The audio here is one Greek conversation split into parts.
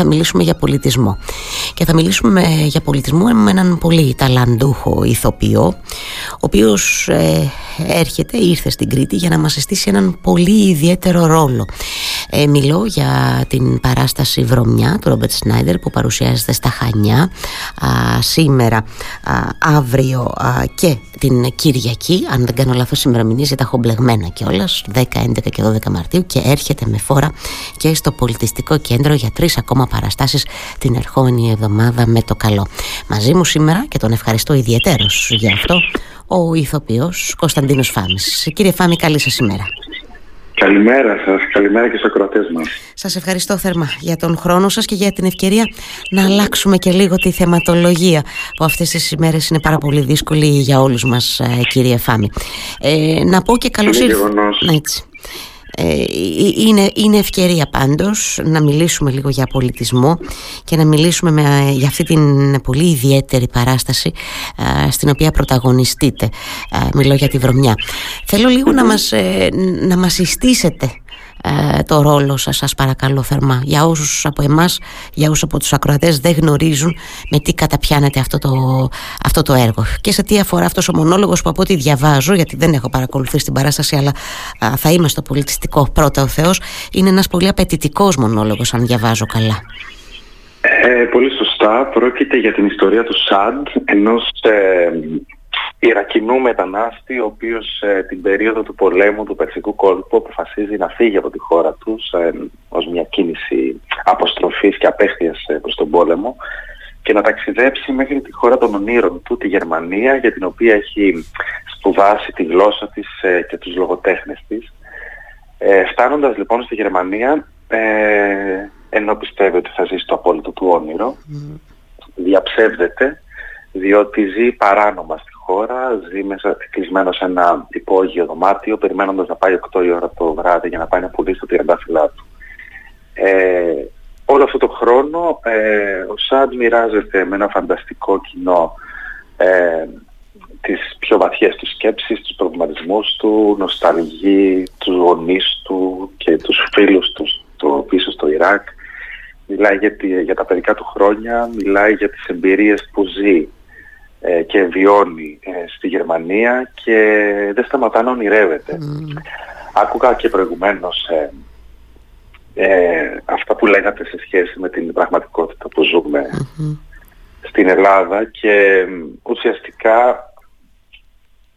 θα μιλήσουμε για πολιτισμό. Και θα μιλήσουμε για πολιτισμό με έναν πολύ ταλαντούχο ηθοποιό, ο οποίος ε, έρχεται, ήρθε στην Κρήτη για να μας αισθήσει έναν πολύ ιδιαίτερο ρόλο. Ε, μιλώ για την παράσταση Βρωμιά του Ρόμπερτ Σνάιντερ που παρουσιάζεται στα Χανιά σήμερα, αύριο και την Κυριακή, αν δεν κάνω λάθος ημερομηνίες γιατί τα έχω μπλεγμένα κιόλας, 10, 11 και 12 Μαρτίου και έρχεται με φόρα και στο Πολιτιστικό Κέντρο για τρεις ακόμα παραστάσεις την ερχόμενη εβδομάδα με το καλό. Μαζί μου σήμερα και τον ευχαριστώ ιδιαίτερος για αυτό ο ηθοποιός Κωνσταντίνος Φάμης. Κύριε Φάμη, καλή σας ημέρα. Καλημέρα σας, καλημέρα και στους ακροατές μας. Σας ευχαριστώ θερμά για τον χρόνο σας και για την ευκαιρία να αλλάξουμε και λίγο τη θεματολογία που αυτές τις ημέρες είναι πάρα πολύ δύσκολη για όλους μας ε, κύριε Φάμη. Ε, να πω και καλώς ήρθατε. Έτσι. Ε, είναι, είναι ευκαιρία πάντως να μιλήσουμε λίγο για πολιτισμό και να μιλήσουμε με, για αυτή την πολύ ιδιαίτερη παράσταση στην οποία πρωταγωνιστείτε. μιλώ για τη βρωμιά. Θέλω λίγο να μας, ε, να μας συστήσετε ε, το ρόλο σας σας παρακαλώ θερμά. Για όσους από εμάς για όσους από τους ακροατές δεν γνωρίζουν με τι καταπιάνεται αυτό το, αυτό το έργο. Και σε τι αφορά αυτός ο μονόλογος που από ό,τι διαβάζω γιατί δεν έχω παρακολουθήσει την παράσταση αλλά θα είμαι στο πολιτιστικό πρώτα ο Θεός είναι ένας πολύ απαιτητικός μονόλογος αν διαβάζω καλά. Ε, Πολύ σωστά. Πρόκειται για την ιστορία του Σαντ ενός ε, Ιρακινού μετανάστη, ο οποίος ε, την περίοδο του πολέμου του Περσικού κόλπου αποφασίζει να φύγει από τη χώρα τους ε, ως μια κίνηση αποστροφής και απέχθειας ε, προς τον πόλεμο και να ταξιδέψει μέχρι τη χώρα των ονείρων του, τη Γερμανία, για την οποία έχει σπουδάσει τη γλώσσα της ε, και τους λογοτέχνες της. Ε, φτάνοντας λοιπόν στη Γερμανία, ε, ενώ πιστεύει ότι θα ζήσει το απόλυτο του όνειρο, mm. διαψεύδεται διότι ζει παράνομα στη χώρα, ζει μέσα κλεισμένος σε ένα υπόγειο δωμάτιο, περιμένοντας να πάει 8 η ώρα το βράδυ για να πάει να πουλήσει το τριαντάφυλλά του. Ε, όλο αυτό το χρόνο ε, ο Σάντ μοιράζεται με ένα φανταστικό κοινό ε, τις πιο βαθιές του σκέψεις, τους προβληματισμούς του, νοσταλγεί τους γονείς του και τους φίλους τους το πίσω στο Ιράκ. Μιλάει για, για τα παιδικά του χρόνια, μιλάει για τις εμπειρίες που ζει ε, και βιώνει ε, στη Γερμανία και δεν σταματά να ονειρεύεται. Mm. Άκουγα και προηγουμένως ε, ε, αυτά που λέγατε σε σχέση με την πραγματικότητα που ζουμε mm-hmm. στην Ελλάδα και ουσιαστικά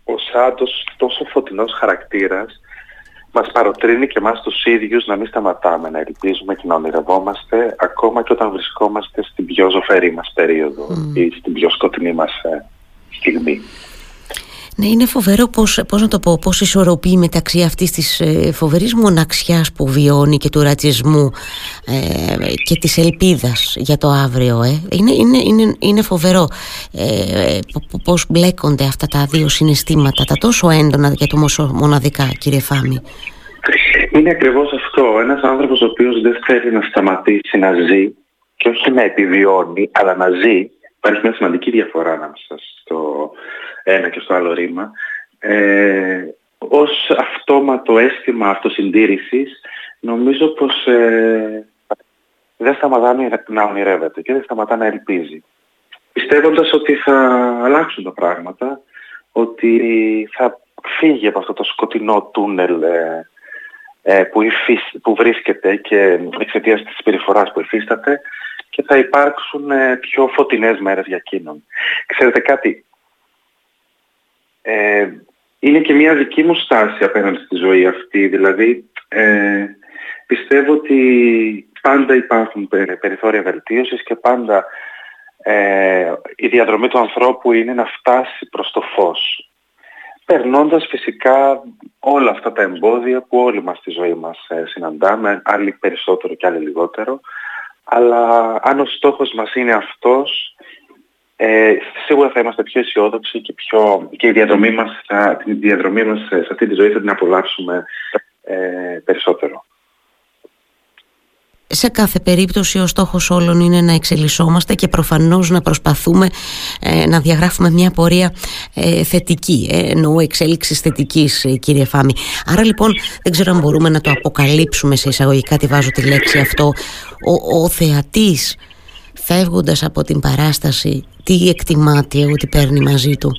ο Σάντος τόσο φωτεινός χαρακτήρας μας παροτρύνει και εμάς τους ίδιους να μην σταματάμε να ελπίζουμε και να ονειρευόμαστε ακόμα και όταν βρισκόμαστε στην πιο ζωφερή μας περίοδο ή στην πιο σκοτεινή μας ε, στιγμή. Ναι, είναι φοβερό πώς, πώς να το πω, πώς ισορροπεί μεταξύ αυτής της ε, φοβερής μοναξιάς που βιώνει και του ρατσισμού ε, και της ελπίδας για το αύριο. Ε. Είναι, είναι, είναι, είναι φοβερό ε, πώς μπλέκονται αυτά τα δύο συναισθήματα, τα τόσο έντονα και το μοναδικά, κύριε Φάμη. Είναι ακριβώς αυτό. Ένας άνθρωπος ο οποίος δεν θέλει να σταματήσει να ζει και όχι να επιβιώνει, αλλά να ζει. Υπάρχει μια σημαντική διαφορά ανάμεσα στο ένα και στο άλλο ρήμα. Ε, ως αυτόματο αίσθημα αυτοσυντήρησης νομίζω πως ε, δεν σταματά να ονειρεύεται και δεν σταματά να ελπίζει. Πιστεύοντας ότι θα αλλάξουν τα πράγματα, ότι θα φύγει από αυτό το σκοτεινό τούνελ ε, ε, που, που βρίσκεται και εξαιτίας της περιφοράς που υφίσταται και θα υπάρξουν ε, πιο φωτεινές μέρες για εκείνον. Ξέρετε κάτι, ε, είναι και μια δική μου στάση απέναντι στη ζωή αυτή, δηλαδή ε, πιστεύω ότι πάντα υπάρχουν περιθώρια βελτίωσης και πάντα ε, η διαδρομή του ανθρώπου είναι να φτάσει προς το φως περνώντας φυσικά όλα αυτά τα εμπόδια που όλοι μας στη ζωή μας ε, συναντάμε, άλλοι περισσότερο και άλλοι λιγότερο, αλλά αν ο στόχος μας είναι αυτός, ε, σίγουρα θα είμαστε πιο αισιόδοξοι και, πιο, και η διαδρομή μας, θα, την διαδρομή μας σε αυτή τη ζωή θα την απολαύσουμε ε, περισσότερο. σε κάθε περίπτωση ο στόχος όλων είναι να εξελισσόμαστε και προφανώς να προσπαθούμε ε, να διαγράφουμε μια πορεία ε, θετική, ε, εννοώ εξέλιξης θετικής ε, κύριε Φάμη. Άρα λοιπόν δεν ξέρω αν μπορούμε να το αποκαλύψουμε σε εισαγωγικά τη βάζω τη λέξη αυτό. Ο, ο θεατής φεύγοντας από την παράσταση τι εκτιμάται ότι παίρνει μαζί του.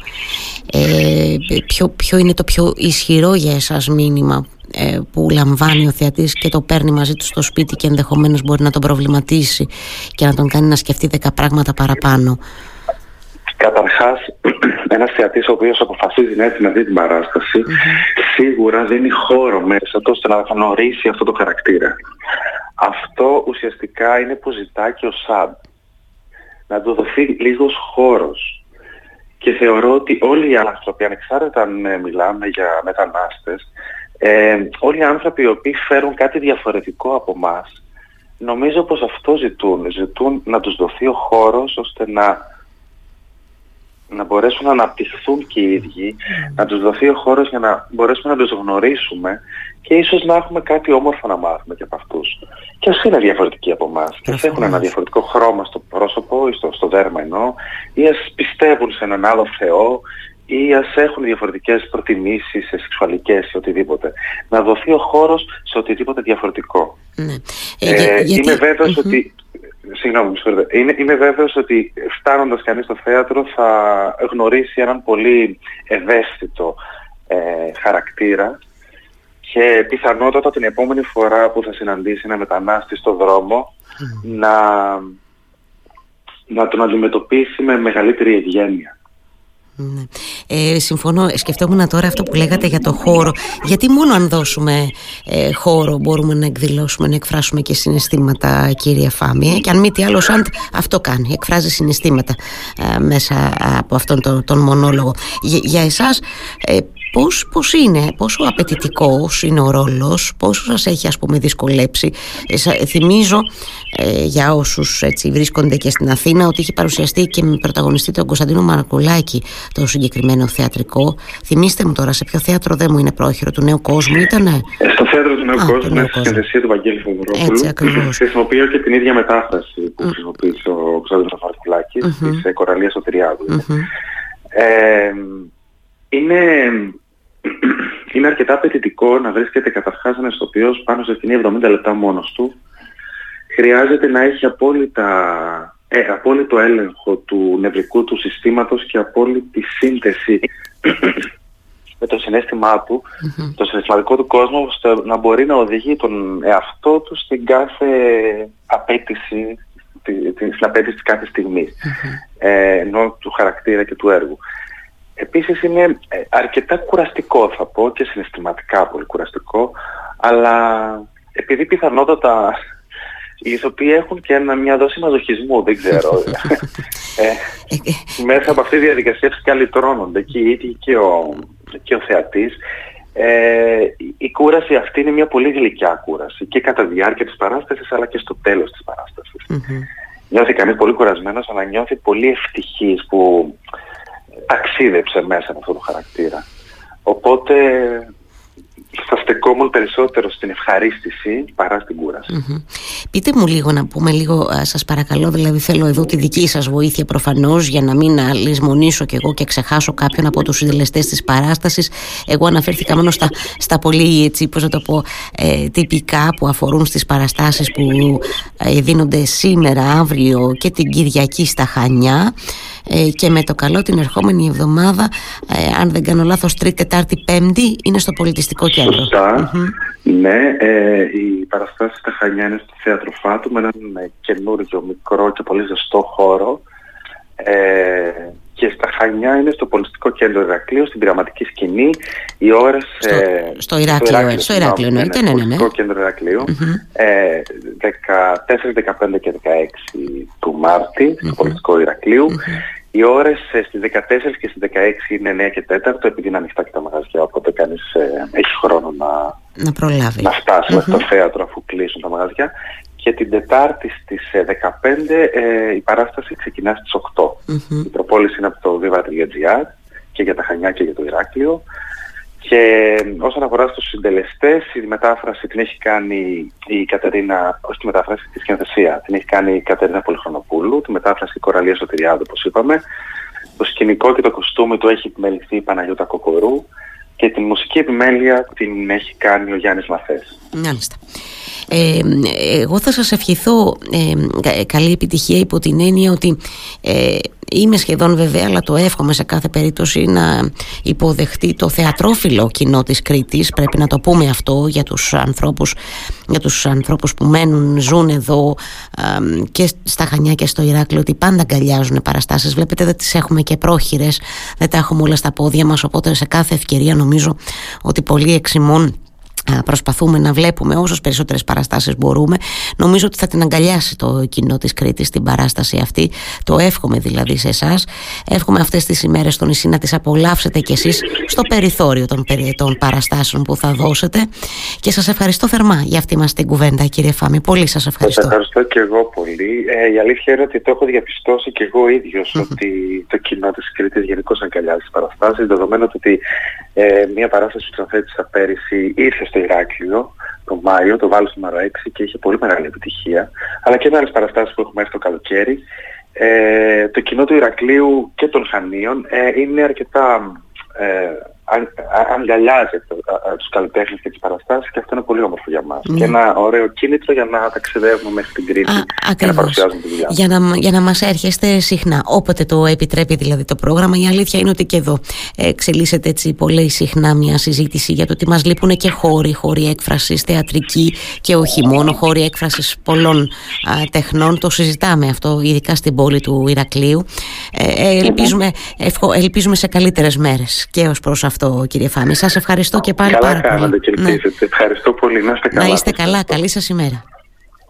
Ε, ποιο, ποιο είναι το πιο ισχυρό για εσάς μήνυμα ε, που λαμβάνει ο θεατής και το παίρνει μαζί του στο σπίτι και ενδεχομένως μπορεί να τον προβληματίσει και να τον κάνει να σκεφτεί δέκα πράγματα παραπάνω; Καταρχάς, ένας θεατής ο οποίος αποφασίζει να έρθει να δει την παράσταση σίγουρα δίνει χώρο μέσα του ώστε να γνωρίσει αυτό το χαρακτήρα. Αυτό ουσιαστικά είναι που ζητά και ο ΣΑΔ να του δοθεί λίγος χώρος. Και θεωρώ ότι όλοι οι άνθρωποι, ανεξάρτητα αν ε, μιλάμε για μετανάστες, ε, όλοι οι άνθρωποι οι οποίοι φέρουν κάτι διαφορετικό από μας, νομίζω πως αυτό ζητούν. Ζητούν να τους δοθεί ο χώρος ώστε να να μπορέσουν να αναπτυχθούν και οι ίδιοι, να τους δοθεί ο χώρος για να μπορέσουμε να τους γνωρίσουμε και ίσως να έχουμε κάτι όμορφο να μάθουμε και από αυτούς. Και ας είναι διαφορετικοί από εμάς, και ας έχουν ένα διαφορετικό χρώμα στο πρόσωπο ή στο, στο δέρμα εννοώ, ή ας πιστεύουν σε έναν άλλο Θεό, ή ας έχουν διαφορετικές προτιμήσεις σε σεξουαλικές ή οτιδήποτε. Να δοθεί ο χώρος σε οτιδήποτε διαφορετικό. Ναι. Ε, ε, γιατί... Είμαι βέβαιος ότι Συγγνώμη, είμαι, είμαι βέβαιος ότι φτάνοντας κανείς στο θέατρο θα γνωρίσει έναν πολύ ευαίσθητο ε, χαρακτήρα και πιθανότατα την επόμενη φορά που θα συναντήσει ένα μετανάστη στο δρόμο να, να τον αντιμετωπίσει με μεγαλύτερη ευγένεια. Ναι. Ε, συμφωνώ, σκεφτόμουν τώρα αυτό που λέγατε για το χώρο. Γιατί μόνο αν δώσουμε ε, χώρο μπορούμε να εκδηλώσουμε, να εκφράσουμε και συναισθήματα κύριε Φάμη ε; και αν μη τι άλλο Σαντ αυτό κάνει, εκφράζει συναισθήματα ε, μέσα από αυτόν τον, τον μονόλογο. Για, για εσάς ε, πώς, πώς είναι, πόσο απαιτητικός είναι ο ρόλος, πόσο σας έχει ας πούμε δυσκολέψει. Ε, θυμίζω ε, για όσους έτσι, βρίσκονται και στην Αθήνα ότι είχε παρουσιαστεί και με πρωταγωνιστή τον Κωνσταντίνο Μαρακουλάκη το συγκεκριμένο θεατρικό. Θυμήστε μου τώρα σε ποιο θέατρο δεν μου είναι πρόχειρο, του Νέου Κόσμου ήτανε; Ε, στο θέατρο του Νέου Α, Κόσμου, με συνεργασία του Βαγγέλη Φοβουρόπουλου. Έτσι ακριβώς. Χρησιμοποιώ και την ίδια μετάφραση που mm. χρησιμοποίησε ο Κωνσταντίνος Μαρακουλάκης mm-hmm. της Κοραλίας Σωτηριάδου. Mm-hmm. Ε, είναι είναι αρκετά απαιτητικό να βρίσκεται καταρχάς ένας ηθοποιός πάνω σε σκηνή 70 λεπτά μόνος του. Χρειάζεται να έχει απόλυτα, ε, απόλυτο έλεγχο του νευρικού του συστήματος και απόλυτη σύνθεση με το συνέστημά του, το συναισθηματικό του κόσμο, ώστε να μπορεί να οδηγεί τον εαυτό του στην κάθε απέτηση, στην απέτηση της κάθε στιγμής, ε, ενώ του χαρακτήρα και του έργου. Επίσης είναι ε, αρκετά κουραστικό θα πω και συναισθηματικά πολύ κουραστικό αλλά επειδή πιθανότατα οι ηθοποιοί έχουν και ένα, μια δόση μαζοχισμού, δεν ξέρω. ε, μέσα από αυτή τη διαδικασία φυσικά λυτρώνονται και οι ίδιοι και ο, και ο θεατής. Ε, η κούραση αυτή είναι μια πολύ γλυκιά κούραση και κατά τη διάρκεια της παράστασης αλλά και στο τέλος της παράστασης. Νιώθει κανείς πολύ κουρασμένος αλλά νιώθει πολύ ευτυχής που ταξίδεψε μέσα με αυτό το χαρακτήρα. Οπότε θα στεκόμουν περισσότερο στην ευχαρίστηση παρά στην κουραση Πείτε μου λίγο να πούμε λίγο σας παρακαλώ δηλαδή θέλω εδώ τη δική σας βοήθεια προφανώς για να μην λησμονήσω κι εγώ και ξεχάσω κάποιον από τους συντελεστές της παράστασης. Εγώ αναφέρθηκα μόνο στα, στα πολύ έτσι πώς να το πω ε, τυπικά που αφορούν στις παραστάσεις που ε, δίνονται σήμερα αύριο και την Κυριακή στα Χανιά. ε, και με το καλό την ερχόμενη εβδομάδα ε, αν δεν κάνω λάθος τρίτη, τετάρτη, πέμπτη είναι στο πολιτιστικό κέντρο Σωστά. Ναι, ε, η παραστάση στα Χανιά είναι στο Θέατρο Φάτου με έναν καινούργιο, μικρό και πολύ ζεστό χώρο. Ε, και στα Χανιά είναι στο Πολιτιστικό Κέντρο Ηρακλείου, στην πειραματική σκηνή. Οι ώρες... Στο, ε, στο Ηράκλειο, στο Ηράκλειο ναι, εννοείται, ναι, ναι, ναι. Στο Κέντρο Ηρακλείου, mm-hmm. ε, 14, 15 και 16 του Μάρτη, στο Πολιτιστικό Ηρακλείου. Οι ώρες ε, στις 14 και στις 16 είναι 9 και 4 επειδή είναι ανοιχτά και τα μαγαζιά, οπότε κανείς ε, έχει χρόνο να, να, προλάβει. να φτάσει στο θέατρο αφού κλείσουν τα μαγαζιά. Και την Τετάρτη στις 15 ε, ε, η παράσταση ξεκινά στις 8. Η προπόληση είναι από το viva.gr και για τα Χανιά και για το Ηράκλειο. Και όσον αφορά στους συντελεστές, η μετάφραση την έχει κάνει η Κατερίνα, όχι τη μετάφραση, τη σκηνοθεσία, την έχει κάνει η Κατερίνα Πολυχρονοπούλου, τη μετάφραση η Κοραλίας Σωτηριάδου, όπως είπαμε. Το σκηνικό και το κοστούμι του έχει επιμεληθεί η Παναγιώτα Κοκορού και τη μουσική επιμέλεια την έχει κάνει ο Γιάννης Μαθές. Μάλιστα. Ε, εγώ θα σας ευχηθώ ε, καλή επιτυχία υπό την έννοια ότι ε, είμαι σχεδόν βέβαια αλλά το εύχομαι σε κάθε περίπτωση να υποδεχτεί το θεατρόφιλο κοινό της Κρήτης πρέπει να το πούμε αυτό για τους ανθρώπους, για τους ανθρώπους που μένουν, ζουν εδώ και στα Χανιά και στο Ηράκλειο ότι πάντα αγκαλιάζουν παραστάσεις. Βλέπετε δεν τις έχουμε και πρόχειρες δεν τα έχουμε όλα στα πόδια μας οπότε σε κάθε ευκαιρία νομίζω ότι πολλοί εξημών προσπαθούμε να βλέπουμε όσες περισσότερες παραστάσεις μπορούμε. Νομίζω ότι θα την αγκαλιάσει το κοινό της Κρήτης την παράσταση αυτή. Το εύχομαι δηλαδή σε εσάς. εύχομαι αυτές τις ημέρες στο νησί να τις απολαύσετε κι εσείς στο περιθώριο των, των παραστάσεων που θα δώσετε. Και σας ευχαριστώ θερμά για αυτή μας την κουβέντα κύριε Φάμη. Πολύ σας ευχαριστώ Σας ευχαριστώ. και εγώ πολύ. Ε, η αλήθεια είναι ότι το έχω διαπιστώσει και εγώ ίδιος ότι το κοινό της Κρήτης γενικώς αγκαλιάζει τις παραστάσεις δεδομένου ότι ε, μια παράσταση που ξαναθέτησα πέρυσι ήρθε στο Ηράκλειο το Μάιο, το βάλω στο Μάρο 6 και είχε πολύ μεγάλη επιτυχία. Αλλά και με άλλες παραστάσεις που έχουμε έρθει το καλοκαίρι. Ε, το κοινό του Ηρακλείου και των Χανίων ε, είναι αρκετά ε, αγκαλιάζει τους καλλιτέχνες και τις παραστάσεις και αυτό είναι πολύ όμορφο για μας. Ναι. Και ένα ωραίο κίνητρο για να ταξιδεύουμε μέχρι την Κρήτη και να παρουσιάζουμε τη δουλειά. Για να, για να μας έρχεστε συχνά, όποτε το επιτρέπει δηλαδή το πρόγραμμα. Η αλήθεια είναι ότι και εδώ εξελίσσεται έτσι πολύ συχνά μια συζήτηση για το ότι μας λείπουν και χώροι, χώροι έκφρασης, θεατρική και όχι μόνο, χώροι έκφρασης πολλών α, τεχνών. Το συζητάμε αυτό, ειδικά στην πόλη του Ηρακλείου. Ε, ε ελπίζουμε, ελπίζουμε σε καλύτερες μέρες και ως προς αυτό κύριε Φάμη. Σας ευχαριστώ και πάλι καλά πάρα κάνατε πολύ. Και ναι. Ευχαριστώ πολύ. Να είστε καλά. Να είστε καλά. Καλή σας ημέρα.